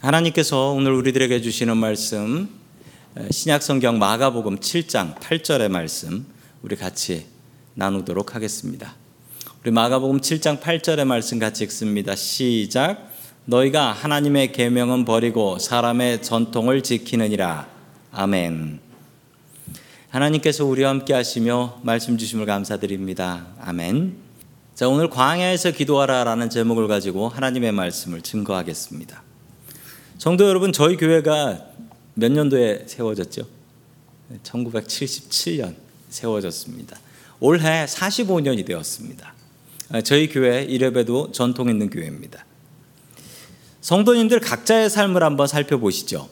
하나님께서 오늘 우리들에게 주시는 말씀 신약 성경 마가복음 7장 8절의 말씀 우리 같이 나누도록 하겠습니다. 우리 마가복음 7장 8절의 말씀 같이 읽습니다. 시작. 너희가 하나님의 계명은 버리고 사람의 전통을 지키느니라. 아멘. 하나님께서 우리와 함께 하시며 말씀 주심을 감사드립니다. 아멘. 자, 오늘 광야에서 기도하라라는 제목을 가지고 하나님의 말씀을 증거하겠습니다. 성도 여러분, 저희 교회가 몇 년도에 세워졌죠? 1977년 세워졌습니다. 올해 45년이 되었습니다. 저희 교회 이래봬도 전통 있는 교회입니다. 성도님들 각자의 삶을 한번 살펴보시죠.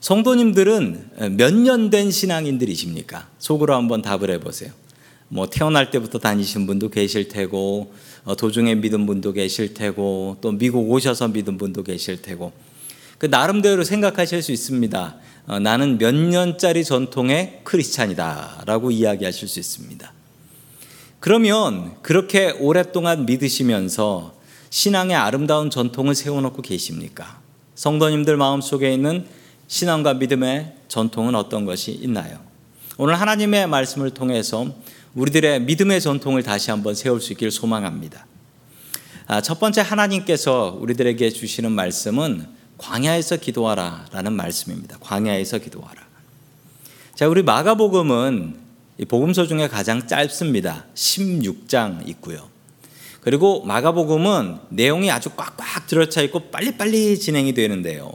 성도님들은 몇 년 된 신앙인들이십니까? 속으로 한번 답을 해보세요. 뭐 태어날 때부터 다니신 분도 계실 테고 어, 도중에 믿은 분도 계실 테고 또 미국 오셔서 믿은 분도 계실 테고 그 나름대로 생각하실 수 있습니다. 어, 나는 몇 년짜리 전통의 크리스찬이다라고 이야기하실 수 있습니다. 그러면 그렇게 오랫동안 믿으시면서 신앙의 아름다운 전통을 세워놓고 계십니까? 성도님들 마음속에 있는 신앙과 믿음의 전통은 어떤 것이 있나요? 오늘 하나님의 말씀을 통해서 우리들의 믿음의 전통을 다시 한번 세울 수 있기를 소망합니다. 아, 첫 번째 하나님께서 우리들에게 주시는 말씀은 광야에서 기도하라 라는 말씀입니다. 광야에서 기도하라. 자, 우리 마가복음은 복음서 중에 가장 짧습니다. 16장 있고요. 그리고 마가복음은 내용이 아주 꽉꽉 들어차 있고 빨리빨리 진행이 되는데요.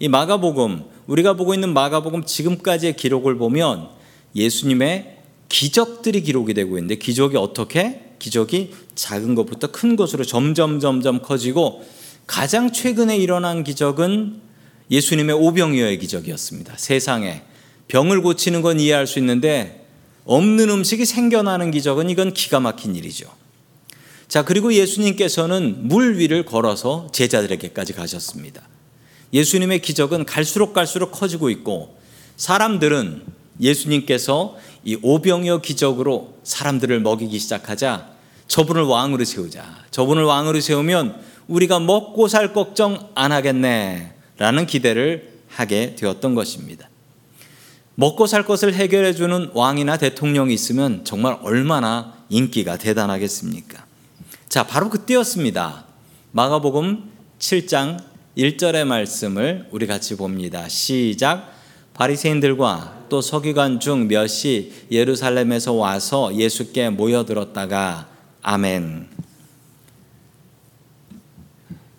이 마가복음, 우리가 보고 있는 마가복음 지금까지의 기록을 보면 예수님의 기적들이 기록이 되고 있는데 기적이 어떻게? 기적이 작은 것부터 큰 것으로 점점 점점 커지고 가장 최근에 일어난 기적은 예수님의 오병이어의 기적이었습니다. 세상에 병을 고치는 건 이해할 수 있는데 없는 음식이 생겨나는 기적은 이건 기가 막힌 일이죠. 자, 그리고 예수님께서는 물 위를 걸어서 제자들에게까지 가셨습니다. 예수님의 기적은 갈수록 갈수록 커지고 있고 사람들은 예수님께서 이 오병이어 기적으로 사람들을 먹이기 시작하자 저분을 왕으로 세우자. 저분을 왕으로 세우면 우리가 먹고 살 걱정 안 하겠네. 라는 기대를 하게 되었던 것입니다. 먹고 살 것을 해결해 주는 왕이나 대통령이 있으면 정말 얼마나 인기가 대단하겠습니까? 자, 바로 그때였습니다. 마가복음 7장 1절의 말씀을 우리 같이 봅니다. 시작. 바리새인들과 또 서기관 중 몇이 예루살렘에서 와서 예수께 모여들었다가 아멘.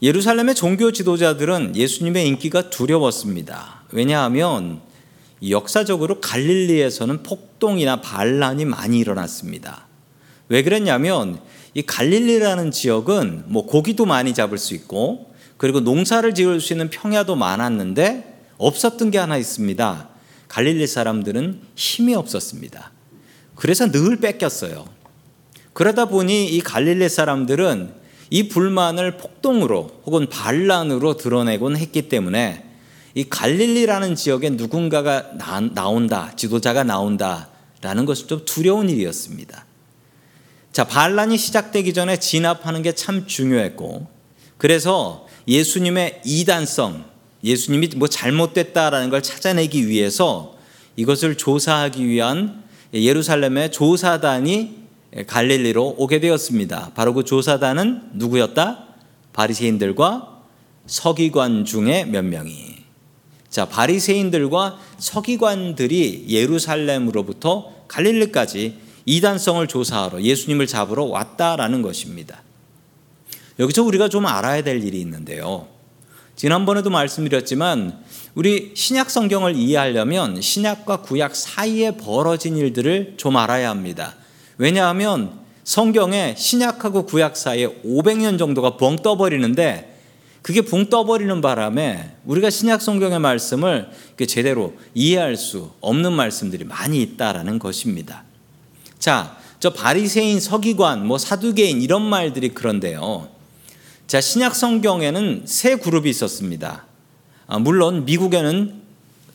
예루살렘의 종교 지도자들은 예수님의 인기가 두려웠습니다. 왜냐하면 역사적으로 갈릴리에서는 폭동이나 반란이 많이 일어났습니다. 왜 그랬냐면 이 갈릴리라는 지역은 뭐 고기도 많이 잡을 수 있고 그리고 농사를 지을 수 있는 평야도 많았는데 없었던 게 하나 있습니다. 갈릴리 사람들은 힘이 없었습니다. 그래서 늘 뺏겼어요. 그러다 보니 이 갈릴리 사람들은 이 불만을 폭동으로 혹은 반란으로 드러내곤 했기 때문에 이 갈릴리라는 지역에 누군가가 나, 온다 지도자가 나온다라는 것은 좀 두려운 일이었습니다. 자, 반란이 시작되기 전에 진압하는 게 참 중요했고, 그래서 예수님의 이단성, 예수님이 뭐 잘못됐다라는 걸 찾아내기 위해서 이것을 조사하기 위한 예루살렘의 조사단이 예, 갈릴리로 오게 되었습니다. 바로 그 조사단은 누구였다? 바리새인들과 서기관 중에 몇 명이. 자, 바리새인들과 서기관들이 예루살렘으로부터 갈릴리까지 이단성을 조사하러 예수님을 잡으러 왔다라는 것입니다. 여기서 우리가 좀 알아야 될 일이 있는데요. 지난번에도 말씀드렸지만 우리 신약 성경을 이해하려면 신약과 구약 사이에 벌어진 일들을 좀 알아야 합니다. 왜냐하면 성경에 신약하고 구약 사이에 500년 정도가 벙 떠버리는데 그게 붕 떠버리는 바람에 우리가 신약 성경의 말씀을 제대로 이해할 수 없는 말씀들이 많이 있다라는 것입니다. 자, 저 바리새인, 서기관, 뭐 사두개인 이런 말들이 그런데요. 자, 신약 성경에는 세 그룹이 있었습니다. 아, 물론 미국에는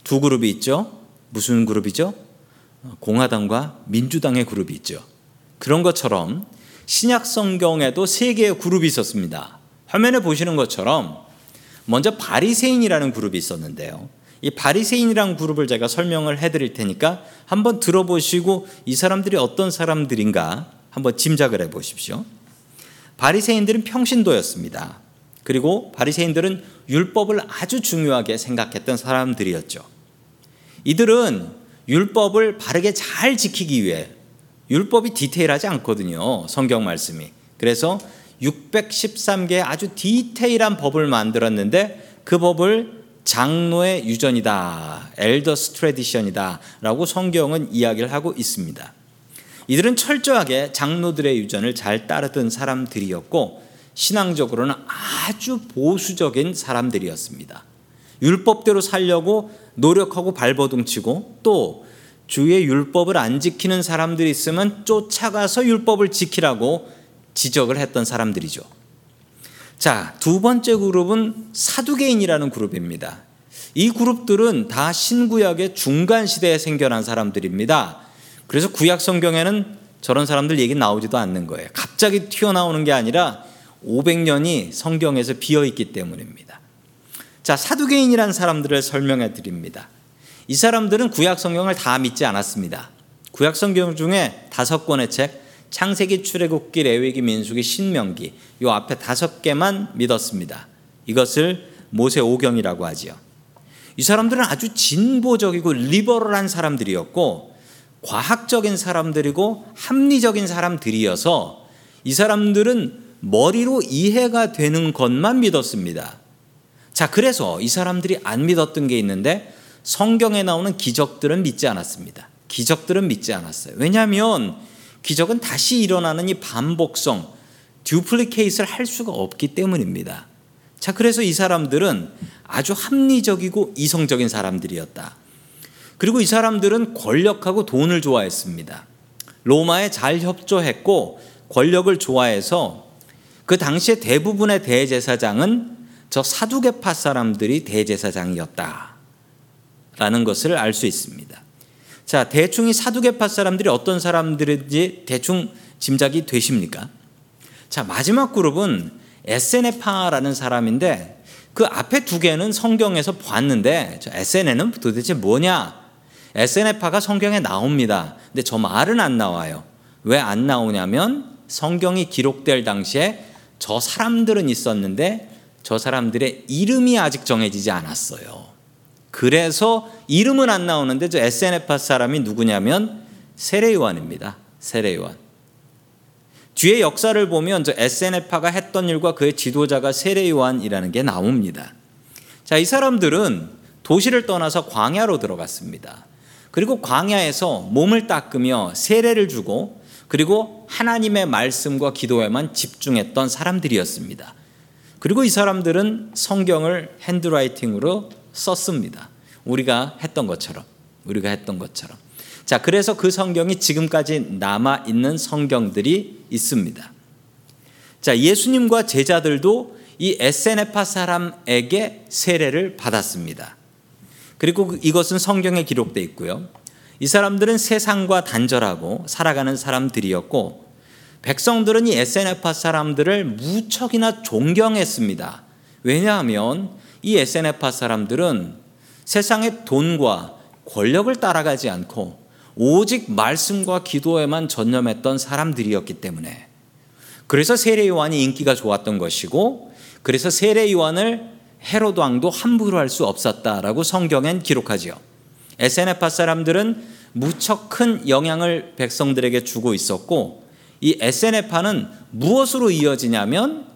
두 그룹이 있죠. 무슨 그룹이죠? 공화당과 민주당의 그룹이 있죠. 그런 것처럼 신약 성경에도 세 개의 그룹이 있었습니다. 화면에 보시는 것처럼 먼저 바리새인이라는 그룹이 있었는데요. 이 바리새인이라는 그룹을 제가 설명을 해드릴 테니까 한번 들어보시고 이 사람들이 어떤 사람들인가 한번 짐작을 해보십시오. 바리새인들은 평신도였습니다. 그리고 바리새인들은 율법을 아주 중요하게 생각했던 사람들이었죠. 이들은 율법을 바르게 잘 지키기 위해 율법이 디테일하지 않거든요. 성경 말씀이. 그래서 613개의 아주 디테일한 법을 만들었는데 그 법을 장로의 유전이다. 엘더스 트레디션이다. 라고 성경은 이야기를 하고 있습니다. 이들은 철저하게 장로들의 유전을 잘 따르던 사람들이었고 신앙적으로는 아주 보수적인 사람들이었습니다. 율법대로 살려고 노력하고 발버둥 치고 또 주의 율법을 안 지키는 사람들이 있으면 쫓아가서 율법을 지키라고 지적을 했던 사람들이죠. 자, 두 번째 그룹은 사두개인이라는 그룹입니다. 이 그룹들은 다 신구약의 중간 시대에 생겨난 사람들입니다. 그래서 구약 성경에는 저런 사람들 얘기 나오지도 않는 거예요. 갑자기 튀어나오는 게 아니라 500년이 성경에서 비어 있기 때문입니다. 자, 사두개인이라는 사람들을 설명해 드립니다. 이 사람들은 구약 성경을 다 믿지 않았습니다. 구약 성경 중에 다섯 권의 책, 창세기, 출애굽기, 레위기, 민수기, 신명기 요 앞에 다섯 개만 믿었습니다. 이것을 모세 오경이라고 하지요. 이 사람들은 아주 진보적이고 리버럴한 사람들이었고 과학적인 사람들이고 합리적인 사람들이어서 이 사람들은 머리로 이해가 되는 것만 믿었습니다. 자, 그래서 이 사람들이 안 믿었던 게 있는데 성경에 나오는 기적들은 믿지 않았습니다. 기적들은 믿지 않았어요. 왜냐하면 기적은 다시 일어나는 이 반복성, 듀플리케이트를 할 수가 없기 때문입니다. 자, 그래서 이 사람들은 아주 합리적이고 이성적인 사람들이었다. 그리고 이 사람들은 권력하고 돈을 좋아했습니다. 로마에 잘 협조했고 권력을 좋아해서 그 당시에 대부분의 대제사장은 저 사두개파 사람들이 대제사장이었 다. 라는 것을 알 수 있습니다. 자, 대충 이 사두개파 사람들이 어떤 사람들인지 대충 짐작이 되십니까? 자, 마지막 그룹은 에세네파라는 사람인데 그 앞에 두 개는 성경에서 저 에세네는 도대체 뭐냐? 에세네파가 성경에 나옵니다. 근데 저 말은 안 나와요. 왜 안 나오냐면 성경이 기록될 당시에 저 사람들은 있었는데 저 사람들의 이름이 아직 정해지지 않았어요. 그래서 이름은 안 나오는데 저 에세네파 사람이 누구냐면 세례요한입니다. 세례요한. 뒤에 역사를 보면 저 에세네파가 했던 일과 그의 지도자가 세례요한이라는 게 나옵니다. 자, 이 사람들은 도시를 떠나서 광야로 들어갔습니다. 그리고 광야에서 몸을 닦으며 세례를 주고 그리고 하나님의 말씀과 기도에만 집중했던 사람들이었습니다. 그리고 이 사람들은 성경을 핸드라이팅으로 썼습니다. 우리가 했던 것처럼. 우리가 했던 것처럼. 자, 그래서 그 성경이 지금까지 남아 있는 성경들이 있습니다. 자, 예수님과 제자들도 이 에세네파 사람에게 세례를 받았습니다. 그리고 이것은 성경에 기록되어 있고요. 이 사람들은 세상과 단절하고 살아가는 사람들이었고 백성들은 이 에세네파 사람들을 무척이나 존경했습니다. 왜냐하면 이 에세네파 사람들은 세상의 돈과 권력을 따라가지 않고 오직 말씀과 기도에만 전념했던 사람들이었기 때문에 그래서 세례 요한이 인기가 좋았던 것이고 그래서 세례 요한을 헤로드 왕도 함부로 할 수 없었다라고 성경엔 기록하지요. 에세네파 사람들은 무척 큰 영향을 백성들에게 주고 있었고 이 에세네파는 무엇으로 이어지냐면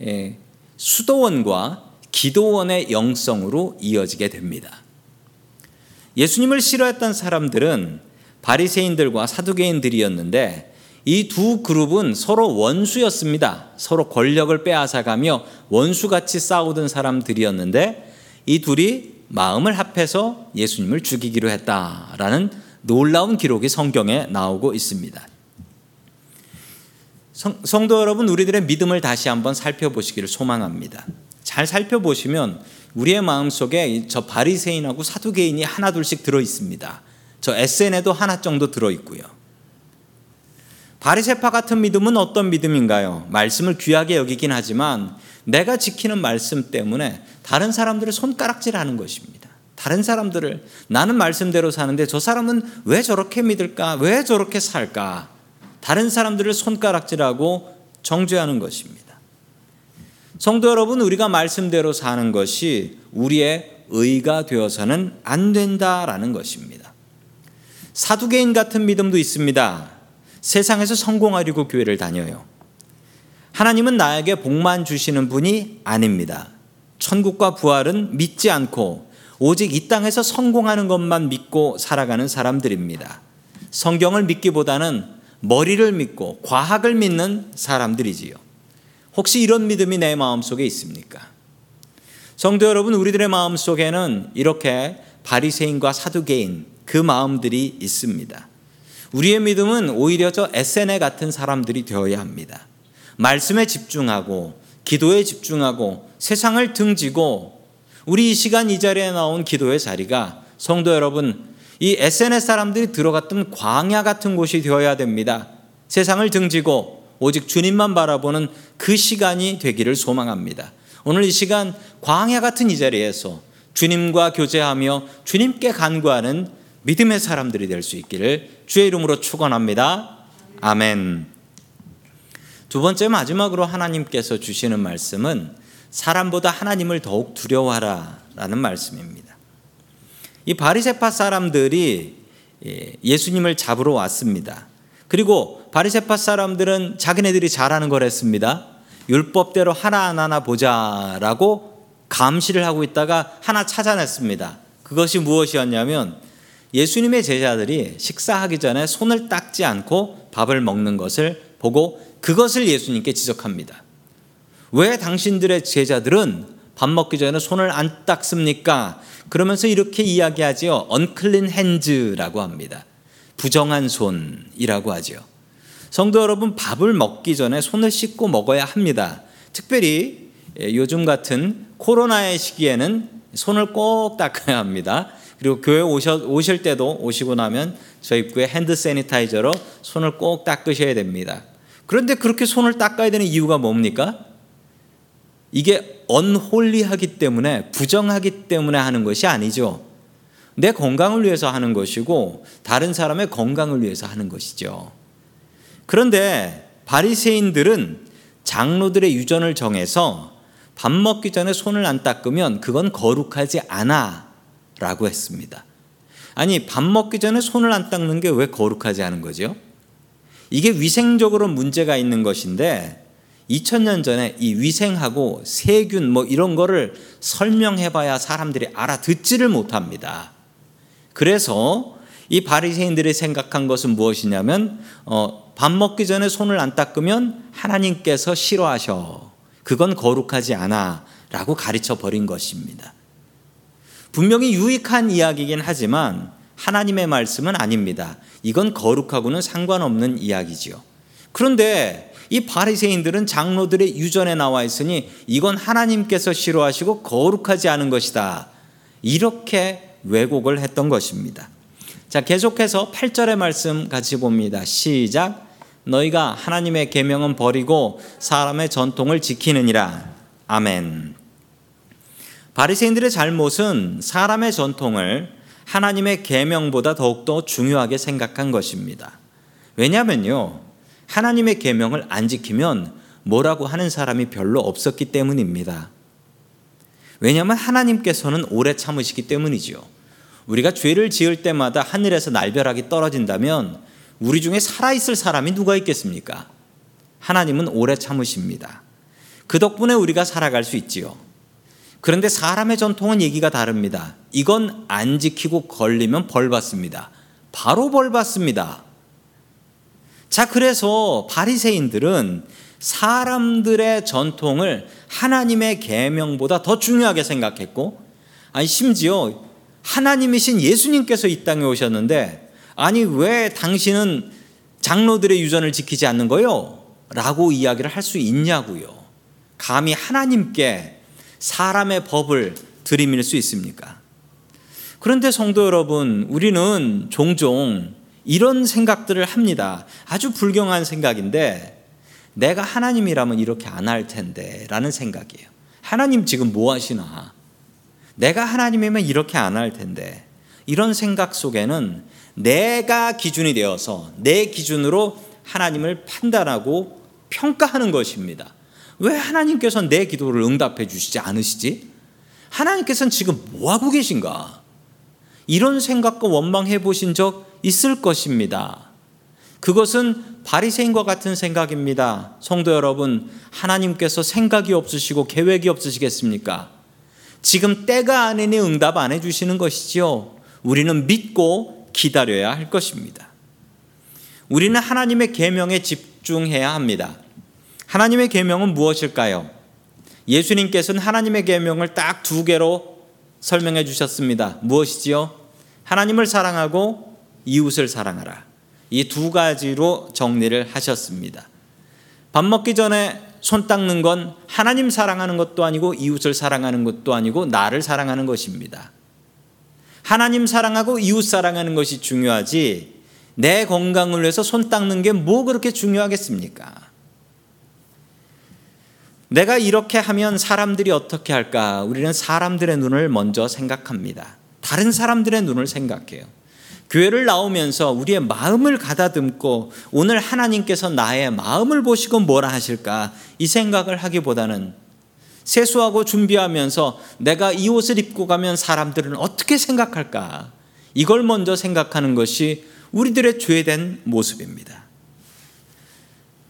예, 수도원과 기도원의 영성으로 이어지게 됩니다. 예수님을 싫어했던 사람들은 바리새인들과 사두개인들이었는데 이 두 그룹은 서로 원수였습니다. 서로 권력을 빼앗아가며 원수같이 싸우던 사람들이었는데 이 둘이 마음을 합해서 예수님을 죽이기로 했다라는 놀라운 기록이 성경에 나오고 있습니다. 성, 성도 여러분, 우리들의 믿음을 다시 한번 살펴보시기를 소망합니다. 잘 살펴보시면 우리의 마음 속에 저 바리새인하고 사두개인이 하나 둘씩 들어 있습니다. 저 SN에도 하나 정도 들어 있고요. 바리세파 같은 믿음은 어떤 믿음인가요? 말씀을 귀하게 여기긴 하지만 내가 지키는 말씀 때문에 다른 사람들을 손가락질하는 것입니다. 다른 사람들을 나는 말씀대로 사는데 저 사람은 왜 저렇게 믿을까? 왜 저렇게 살까? 다른 사람들을 손가락질하고 정죄하는 것입니다. 성도 여러분, 우리가 말씀대로 사는 것이 우리의 의가 되어서는 안 된다라는 것입니다. 사두개인 같은 믿음도 있습니다. 세상에서 성공하려고 교회를 다녀요. 하나님은 나에게 복만 주시는 분이 아닙니다. 천국과 부활은 믿지 않고 오직 이 땅에서 성공하는 것만 믿고 살아가는 사람들입니다. 성경을 믿기보다는 머리를 믿고 과학을 믿는 사람들이지요. 혹시 이런 믿음이 내 마음속에 있습니까? 성도 여러분, 우리들의 마음속에는 이렇게 바리새인과 사두개인 그 마음들이 있습니다. 우리의 믿음은 오히려 저 에세네 같은 사람들이 되어야 합니다. 말씀에 집중하고 기도에 집중하고 세상을 등지고 우리 이 시간 이 자리에 나온 기도의 자리가 성도 여러분 이 SNS 사람들이 들어갔던 광야 같은 곳이 되어야 됩니다. 세상을 등지고 오직 주님만 바라보는 그 시간이 되기를 소망합니다. 오늘 이 시간 광야 같은 이 자리에서 주님과 교제하며 주님께 간구하는 믿음의 사람들이 될 수 있기를 주의 이름으로 축원합니다. 아멘. 두 번째 마지막으로 하나님께서 주시는 말씀은 사람보다 하나님을 더욱 두려워하라라는 말씀입니다. 이 바리새파 사람들이 예, 예수님을 잡으러 왔습니다. 그리고 바리새파 사람들은 자기네들이 잘하는 걸 했습니다. 율법대로 하나하나 보자라고 감시를 하고 있다가 하나 찾아냈습니다. 그것이 무엇이었냐면 예수님의 제자들이 식사하기 전에 손을 닦지 않고 밥을 먹는 것을 보고 그것을 예수님께 지적합니다. 왜 당신들의 제자들은 밥 먹기 전에 손을 안 닦습니까? 그러면서 이렇게 이야기하지요. unclean hands라고 합니다. 부정한 손이라고 하죠. 성도 여러분, 밥을 먹기 전에 손을 씻고 먹어야 합니다. 특별히 요즘 같은 코로나의 시기에는 손을 꼭 닦아야 합니다. 그리고 교회 오셔, 오실 때도 오시고 나면 저 입구에 핸드 세니타이저로 손을 꼭 닦으셔야 됩니다. 그런데 그렇게 손을 닦아야 되는 이유가 뭡니까? 이게 언홀리하기 때문에 부정하기 때문에 하는 것이 아니죠. 내 건강을 위해서 하는 것이고 다른 사람의 건강을 위해서 하는 것이죠. 그런데 바리새인들은 장로들의 유전을 정해서 밥 먹기 전에 손을 안 닦으면 그건 거룩하지 않아 라고 했습니다. 아니, 밥 먹기 전에 손을 안 닦는 게 왜 거룩하지 않은 거죠? 이게 위생적으로 문제가 있는 것인데 2000년 전에 이 위생하고 세균 뭐 이런 거를 설명해 봐야 사람들이 알아듣지를 못합니다. 그래서 이 바리새인들이 생각한 것은 무엇이냐면 어, 밥 먹기 전에 손을 안 닦으면 하나님께서 싫어하셔. 그건 거룩하지 않아라고 가르쳐 버린 것입니다. 분명히 유익한 이야기이긴 하지만 하나님의 말씀은 아닙니다. 이건 거룩하고는 상관없는 이야기지요. 그런데 이 바리새인들은 장로들의 유전에 나와 있으니 이건 하나님께서 싫어하시고 거룩하지 않은 것이다. 이렇게 왜곡을 했던 것입니다. 자, 계속해서 8절의 말씀 같이 봅니다. 시작. 너희가 하나님의 계명은 버리고 사람의 전통을 지키느니라. 아멘. 바리새인들의 잘못은 사람의 전통을 하나님의 계명보다 더욱더 중요하게 생각한 것입니다. 왜냐하면요. 하나님의 계명을 안 지키면 뭐라고 하는 사람이 별로 없었기 때문입니다. 왜냐하면 하나님께서는 오래 참으시기 때문이죠. 우리가 죄를 지을 때마다 하늘에서 날벼락이 떨어진다면 우리 중에 살아있을 사람이 누가 있겠습니까? 하나님은 오래 참으십니다. 그 덕분에 우리가 살아갈 수 있지요. 그런데 사람의 전통은 얘기가 다릅니다. 이건 안 지키고 걸리면 벌 받습니다. 바로 벌 받습니다. 자, 그래서 바리새인들은 사람들의 전통을 하나님의 계명보다 더 중요하게 생각했고 아니 심지어 하나님이신 예수님께서 이 땅에 오셨는데 아니 왜 당신은 장로들의 유전을 지키지 않는 거요? 라고 이야기를 할 수 있냐고요. 감히 하나님께 사람의 법을 들이밀 수 있습니까? 그런데 성도 여러분, 우리는 종종 이런 생각들을 합니다. 아주 불경한 생각인데 내가 하나님이라면 이렇게 안 할 텐데 라는 생각이에요. 하나님 지금 뭐 하시나? 내가 하나님이면 이렇게 안 할 텐데. 이런 생각 속에는 내가 기준이 되어서 내 기준으로 하나님을 판단하고 평가하는 것입니다. 왜 하나님께서는 내 기도를 응답해 주시지 않으시지? 하나님께서는 지금 뭐 하고 계신가? 이런 생각과 원망해 보신 적 있을 것입니다. 그것은 바리새인과 같은 생각입니다. 성도 여러분, 하나님께서 생각이 없으시고 계획이 없으시겠습니까? 지금 때가 아니니 응답 안 해주시는 것이지요. 우리는 믿고 기다려야 할 것입니다. 우리는 하나님의 계명에 집중해야 합니다. 하나님의 계명은 무엇일까요? 예수님께서는 하나님의 계명을 딱 두 개로 설명해 주셨습니다. 무엇이지요? 하나님을 사랑하고 이웃을 사랑하라. 이 두 가지로 정리를 하셨습니다. 밥 먹기 전에 손 닦는 건 하나님 사랑하는 것도 아니고 이웃을 사랑하는 것도 아니고 나를 사랑하는 것입니다. 하나님 사랑하고 이웃 사랑하는 것이 중요하지 내 건강을 위해서 손 닦는 게 뭐 그렇게 중요하겠습니까? 내가 이렇게 하면 사람들이 어떻게 할까? 우리는 사람들의 눈을 먼저 생각합니다. 다른 사람들의 눈을 생각해요. 교회를 나오면서 우리의 마음을 가다듬고 오늘 하나님께서 나의 마음을 보시고 뭐라 하실까 이 생각을 하기보다는 세수하고 준비하면서 내가 이 옷을 입고 가면 사람들은 어떻게 생각할까 이걸 먼저 생각하는 것이 우리들의 죄된 모습입니다.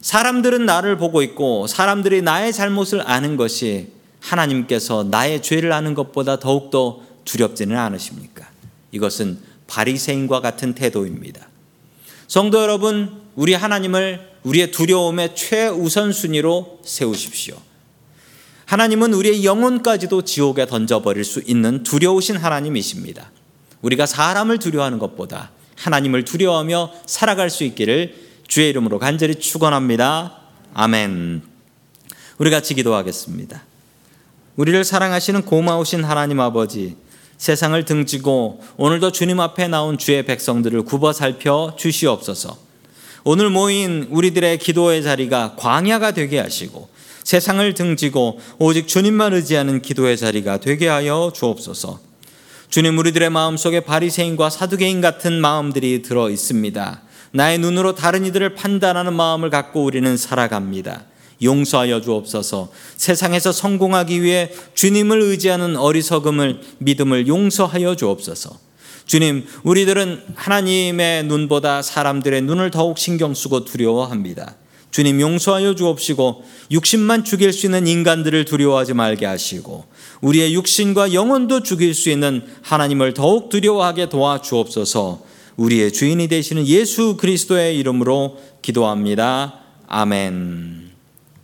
사람들은 나를 보고 있고 사람들이 나의 잘못을 아는 것이 하나님께서 나의 죄를 아는 것보다 더욱더 두렵지는 않으십니까? 이것은 바리새인과 같은 태도입니다. 성도 여러분, 우리 하나님을 우리의 두려움의 최우선 순위로 세우십시오. 하나님은 우리의 영혼까지도 지옥에 던져버릴 수 있는 두려우신 하나님이십니다. 우리가 사람을 두려워하는 것보다 하나님을 두려워하며 살아갈 수 있기를 주의 이름으로 간절히 축원합니다. 아멘. 우리 같이 기도하겠습니다. 우리를 사랑하시는 고마우신 하나님 아버지, 세상을 등지고 오늘도 주님 앞에 나온 주의 백성들을 굽어 살펴 주시옵소서. 오늘 모인 우리들의 기도의 자리가 광야가 되게 하시고 세상을 등지고 오직 주님만 의지하는 기도의 자리가 되게 하여 주옵소서. 주님 우리들의 마음속에 바리새인과 사두개인 같은 마음들이 들어 있습니다. 나의 눈으로 다른 이들을 판단하는 마음을 갖고 우리는 살아갑니다. 용서하여 주옵소서. 세상에서 성공하기 위해 주님을 의지하는 어리석음을 믿음을 용서하여 주옵소서. 주님, 우리들은 하나님의 눈보다 사람들의 눈을 더욱 신경 쓰고 두려워합니다. 주님 용서하여 주옵시고 육신만 죽일 수 있는 인간들을 두려워하지 말게 하시고 우리의 육신과 영혼도 죽일 수 있는 하나님을 더욱 두려워하게 도와 주옵소서. 우리의 주인이 되시는 예수 그리스도의 이름으로 기도합니다. 아멘.